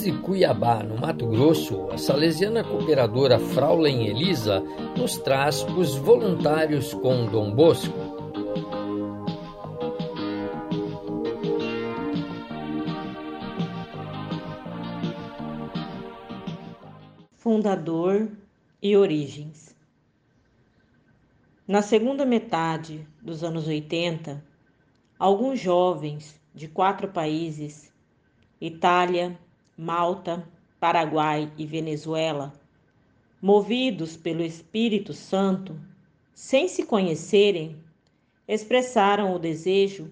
Desde Cuiabá, no Mato Grosso, a salesiana cooperadora Fraulein Elisa nos traz os voluntários com Dom Bosco. Fundador e origens. Na segunda metade dos anos 80, alguns jovens de quatro países Itália, Malta, Paraguai e Venezuela, movidos pelo Espírito Santo, sem se conhecerem, expressaram o desejo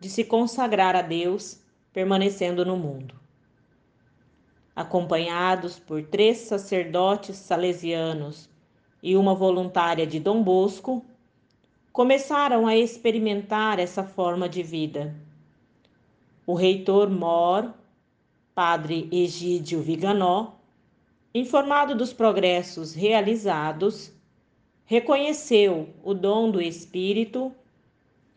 de se consagrar a Deus permanecendo no mundo. Acompanhados por três sacerdotes salesianos e uma voluntária de Dom Bosco, começaram a experimentar essa forma de vida. O reitor Mor padre Egídio Viganó, informado dos progressos realizados, reconheceu o dom do Espírito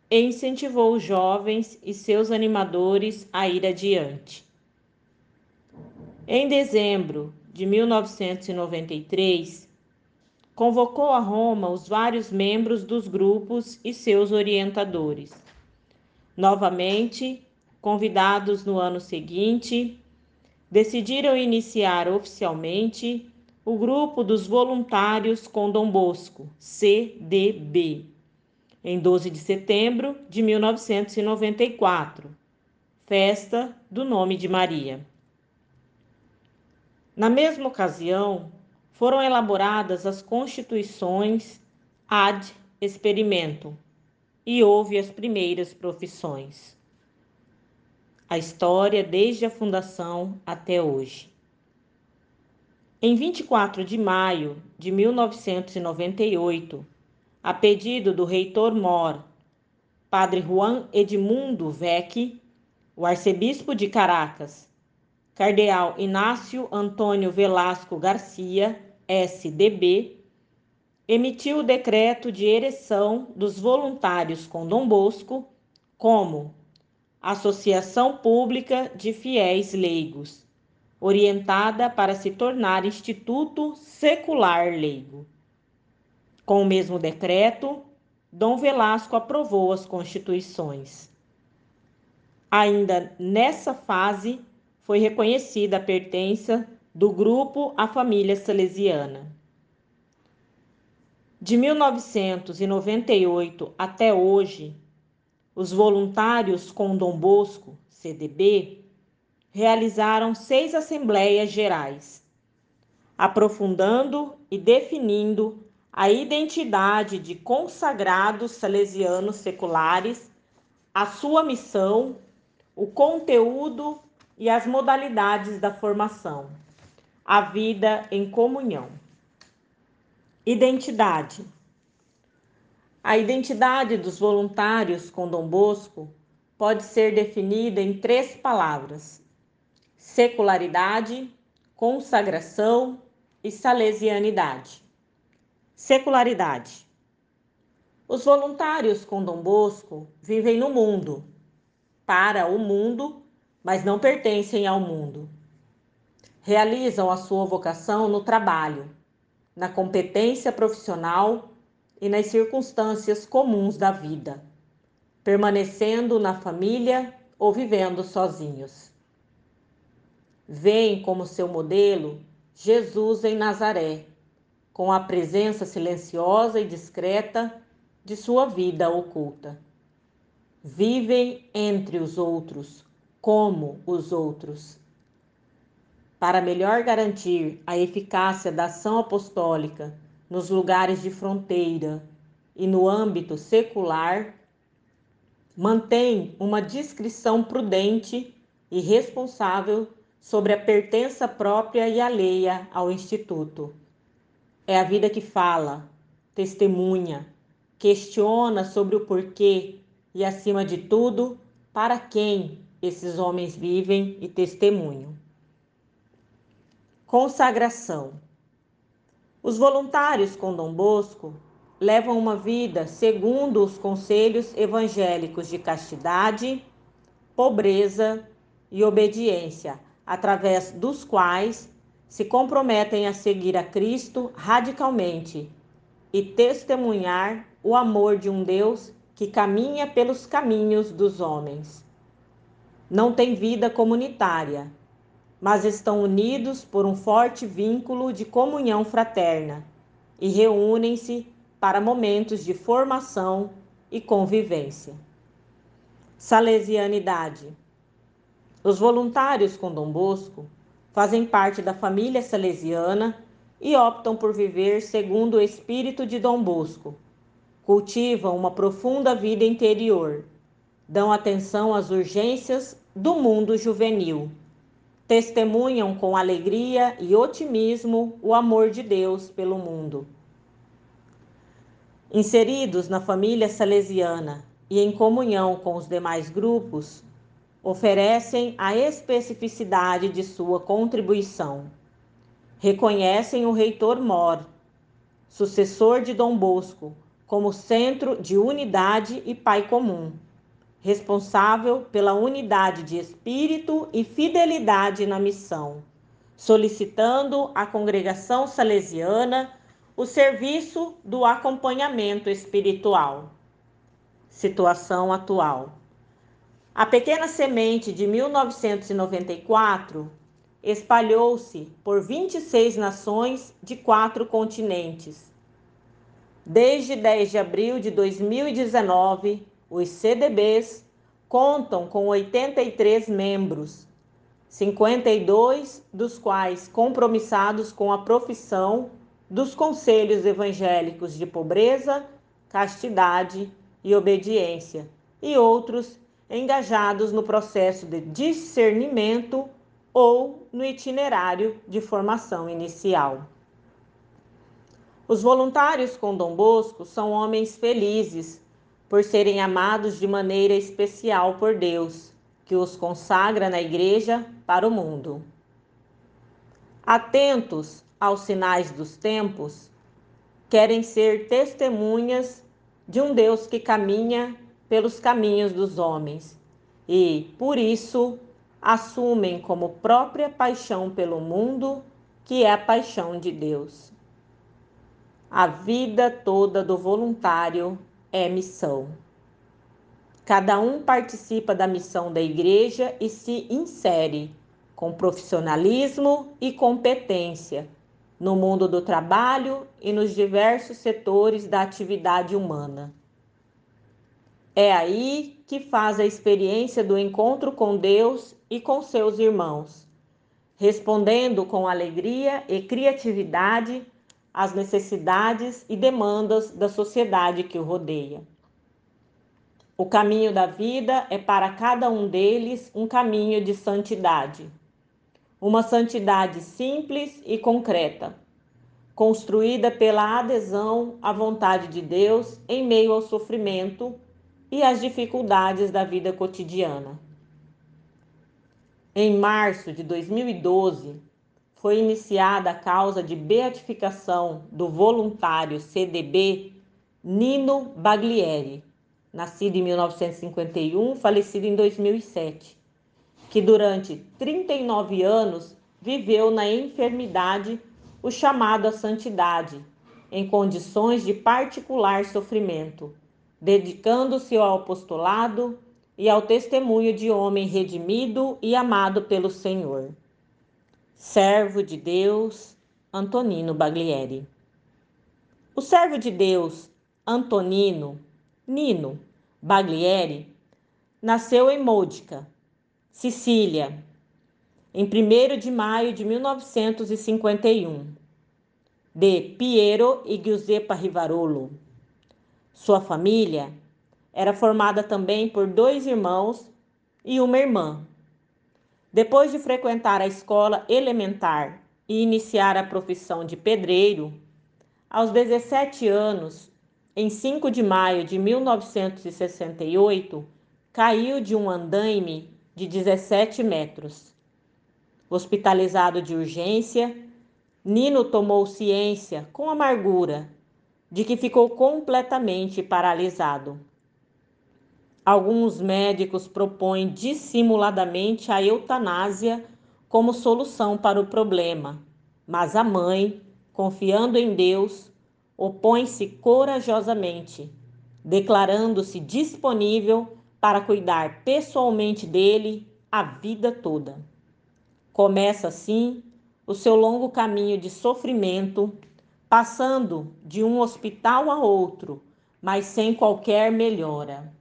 e incentivou os jovens e seus animadores a ir adiante. Em dezembro de 1993, convocou a Roma os vários membros dos grupos e seus orientadores. Novamente, convidados no ano seguinte, decidiram iniciar oficialmente o Grupo dos Voluntários com Dom Bosco, CDB, em 12 de setembro de 1994, festa do nome de Maria. Na mesma ocasião, foram elaboradas as constituições ad experimento e houve as primeiras profissões a história desde a fundação até hoje. Em 24 de maio de 1998, a pedido do reitor Mor, Padre Juan Edmundo Vecchi, o arcebispo de Caracas, Cardeal Inácio Antônio Velasco Garcia, SDB, emitiu o decreto de ereção dos voluntários com Dom Bosco como Associação Pública de Fiéis Leigos, orientada para se tornar Instituto Secular Leigo. Com o mesmo decreto, Dom Velasco aprovou as constituições. Ainda nessa fase, foi reconhecida a pertença do grupo à família salesiana. De 1998 até hoje, os voluntários com Dom Bosco, CDB, realizaram seis assembleias gerais, aprofundando e definindo a identidade de consagrados salesianos seculares, a sua missão, o conteúdo e as modalidades da formação, a vida em comunhão. Identidade a identidade dos voluntários com Dom Bosco pode ser definida em três palavras: secularidade, consagração e salesianidade. Secularidade. Os voluntários com Dom Bosco vivem no mundo, para o mundo, mas não pertencem ao mundo. Realizam a sua vocação no trabalho, na competência profissional e nas circunstâncias comuns da vida, permanecendo na família ou vivendo sozinhos. Veem como seu modelo Jesus em Nazaré, com a presença silenciosa e discreta de sua vida oculta. Vivem entre os outros, como os outros. Para melhor garantir a eficácia da ação apostólica nos lugares de fronteira e no âmbito secular, mantém uma discrição prudente e responsável sobre a pertença própria e alheia ao Instituto. É a vida que fala, testemunha, questiona sobre o porquê e, acima de tudo, para quem esses homens vivem e testemunham. Consagração. Os voluntários com Dom Bosco levam uma vida segundo os conselhos evangélicos de castidade, pobreza e obediência através dos quais se comprometem a seguir a Cristo radicalmente e testemunhar o amor de um Deus que caminha pelos caminhos dos homens. Não têm vida comunitária, mas estão unidos por um forte vínculo de comunhão fraterna e reúnem-se para momentos de formação e convivência. Salesianidade. Os voluntários com Dom Bosco fazem parte da família salesiana e optam por viver segundo o espírito de Dom Bosco. Cultivam uma profunda vida interior, dão atenção às urgências do mundo juvenil, testemunham com alegria e otimismo o amor de Deus pelo mundo. Inseridos na família salesiana e em comunhão com os demais grupos, oferecem a especificidade de sua contribuição. Reconhecem o reitor Mor, sucessor de Dom Bosco, como centro de unidade e pai comum, responsável pela unidade de espírito e fidelidade na missão, solicitando à congregação salesiana o serviço do acompanhamento espiritual. Situação atual. A pequena semente de 1994 espalhou-se por 26 nações de quatro continentes. Desde 10 de abril de 2019, os CDBs contam com 83 membros, 52 dos quais compromissados com a profissão dos conselhos evangélicos de pobreza, castidade e obediência, e outros engajados no processo de discernimento ou no itinerário de formação inicial. Os voluntários com Dom Bosco são homens felizes por serem amados de maneira especial por Deus, que os consagra na igreja para o mundo. Atentos aos sinais dos tempos, querem ser testemunhas de um Deus que caminha pelos caminhos dos homens e, por isso, assumem como própria paixão pelo mundo, que é a paixão de Deus. A vida toda do voluntário é missão. Cada um participa da missão da igreja e se insere com profissionalismo e competência no mundo do trabalho e nos diversos setores da atividade humana. É aí que faz a experiência do encontro com Deus e com seus irmãos, respondendo com alegria e criatividade às necessidades e demandas da sociedade que o rodeia. O caminho da vida é para cada um deles um caminho de santidade. Uma santidade simples e concreta, construída pela adesão à vontade de Deus em meio ao sofrimento e as dificuldades da vida cotidiana. Em março de 2012, foi iniciada a causa de beatificação do voluntário CDB Nino Baglieri, nascido em 1951, falecido em 2007, que durante 39 anos viveu na enfermidade o chamado à santidade, em condições de particular sofrimento dedicando-se ao apostolado e ao testemunho de homem redimido e amado pelo Senhor. Servo de Deus, Antonino Baglieri. O servo de Deus, Antonino Nino Baglieri, nasceu em Modica, Sicília, em 1 de maio de 1951, de Piero e Giuseppa Rivarolo sua família era formada também por dois irmãos e uma irmã. Depois de frequentar a escola elementar e iniciar a profissão de pedreiro, aos 17 anos, em 5 de maio de 1968, caiu de um andaime de 17 metros. Hospitalizado de urgência, Nino tomou ciência com amargura de que ficou completamente paralisado. Alguns médicos propõem dissimuladamente a eutanásia como solução para o problema, mas a mãe, confiando em Deus, opõe-se corajosamente, declarando-se disponível para cuidar pessoalmente dele a vida toda. Começa assim o seu longo caminho de sofrimento, passando de um hospital a outro, mas sem qualquer melhora.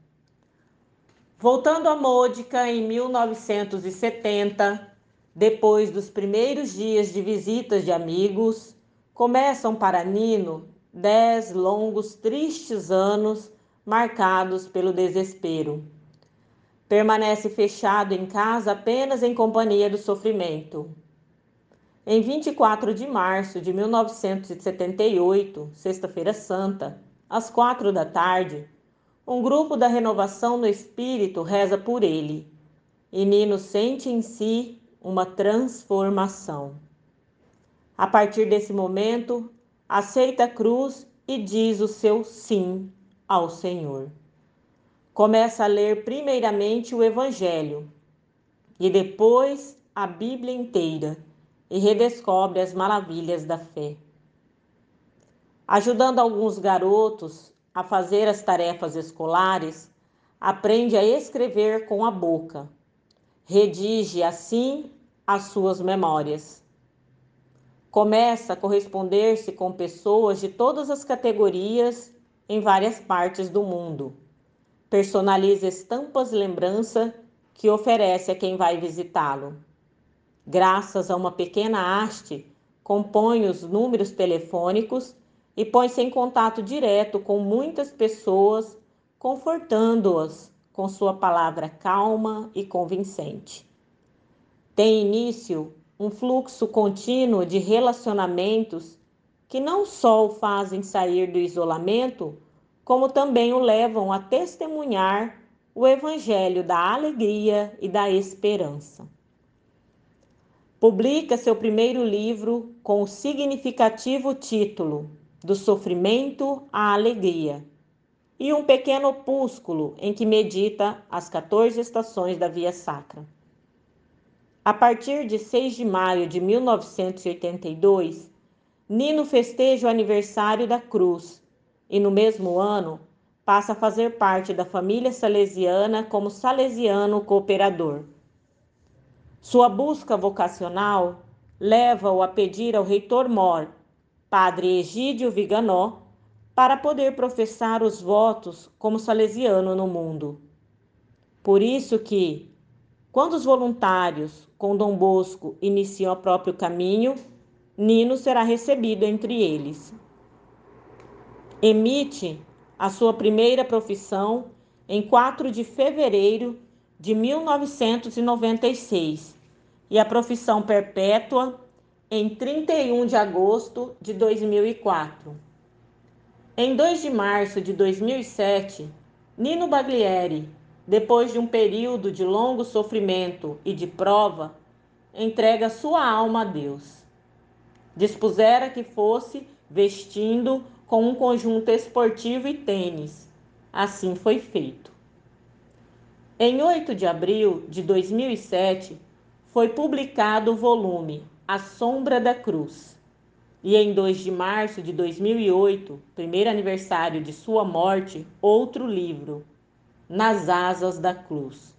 Voltando a Môdica em 1970, depois dos primeiros dias de visitas de amigos, começam para Nino dez longos, tristes anos marcados pelo desespero. Permanece fechado em casa apenas em companhia do sofrimento. Em 24 de março de 1978, Sexta-feira Santa, às quatro da tarde, um grupo da Renovação no Espírito reza por ele, e Nino sente em si uma transformação. A partir desse momento, aceita a cruz e diz o seu sim ao Senhor. Começa a ler primeiramente o Evangelho e depois a Bíblia inteira e redescobre as maravilhas da fé. Ajudando alguns garotos a fazer as tarefas escolares, aprende a escrever com a boca. Redige assim as suas memórias. Começa a corresponder-se com pessoas de todas as categorias em várias partes do mundo. Personaliza estampas lembrança que oferece a quem vai visitá-lo. Graças a uma pequena haste, compõe os números telefônicos e põe-se em contato direto com muitas pessoas, confortando-as com sua palavra calma e convincente tem início um fluxo contínuo de relacionamentos que não só o fazem sair do isolamento, como também o levam a testemunhar o evangelho da alegria e da esperança. Publica seu primeiro livro com o significativo título Do Sofrimento à Alegria e um pequeno opúsculo em que medita as 14 estações da Via Sacra. A partir de 6 de maio de 1982, Nino festeja o aniversário da Cruz e, no mesmo ano, passa a fazer parte da família salesiana como salesiano cooperador. Sua busca vocacional leva-o a pedir ao reitor Mor, padre Egídio Viganó, para poder professar os votos como salesiano no mundo. Por isso que, quando os voluntários com Dom Bosco iniciam o próprio caminho, Nino será recebido entre eles. Emite a sua primeira profissão em 4 de fevereiro de 1996 e a profissão perpétua em 31 de agosto de 2004. Em 2 de março de 2007, Nino Baglieri depois de um período de longo sofrimento e de prova, entrega sua alma a Deus. Dispusera que fosse vestindo com um conjunto esportivo e tênis. Assim foi feito. Em 8 de abril de 2007, foi publicado o volume A Sombra da Cruz. E em 2 de março de 2008, primeiro aniversário de sua morte, outro livro, nas asas da cruz.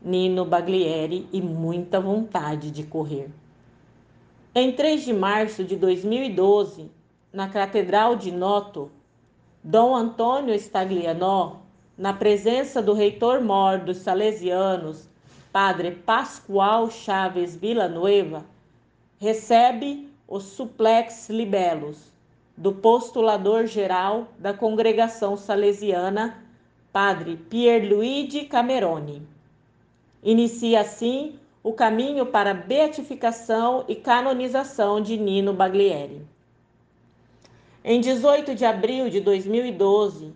Nino Baglieri e muita vontade de correr. Em 3 de março de 2012, na Catedral de Noto, Dom Antônio Staglianò, na presença do reitor mor dos Salesianos, Padre Pascoal Chaves Villanueva, recebe os suplex libelos do postulador geral da congregação salesiana Padre Pierluigi Cameroni. Inicia assim o caminho para a beatificação e canonização de Nino Baglieri. Em 18 de abril de 2012,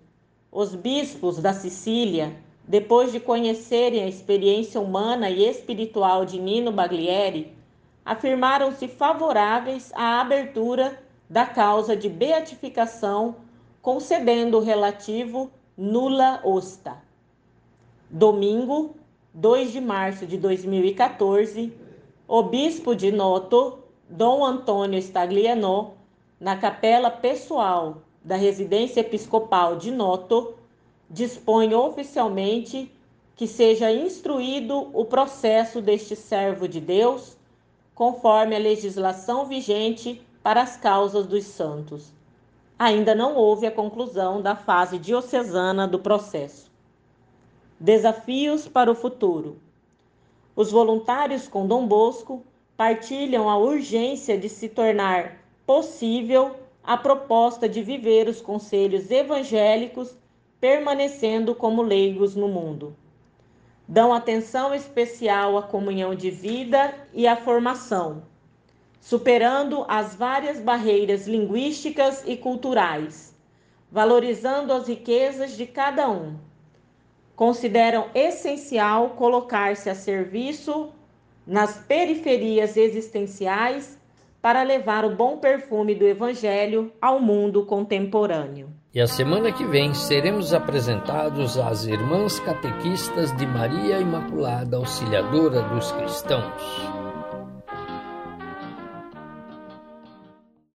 os bispos da Sicília, depois de conhecerem a experiência humana e espiritual de Nino Baglieri, afirmaram-se favoráveis à abertura da causa de beatificação, concedendo o relativo nula osta. Domingo, 2 de março de 2014, o bispo de Noto, Dom Antônio Stagliano, na capela pessoal da residência episcopal de Noto, dispõe oficialmente que seja instruído o processo deste servo de Deus, conforme a legislação vigente para as causas dos santos. Ainda não houve a conclusão da fase diocesana do processo. Desafios para o futuro. Os voluntários com Dom Bosco partilham a urgência de se tornar possível a proposta de viver os conselhos evangélicos permanecendo como leigos no mundo. Dão atenção especial à comunhão de vida e à formação, superando as várias barreiras linguísticas e culturais, valorizando as riquezas de cada um. Consideram essencial colocar-se a serviço nas periferias existenciais para levar o bom perfume do Evangelho ao mundo contemporâneo. E a semana que vem seremos apresentados às Irmãs Catequistas de Maria Imaculada Auxiliadora dos Cristãos.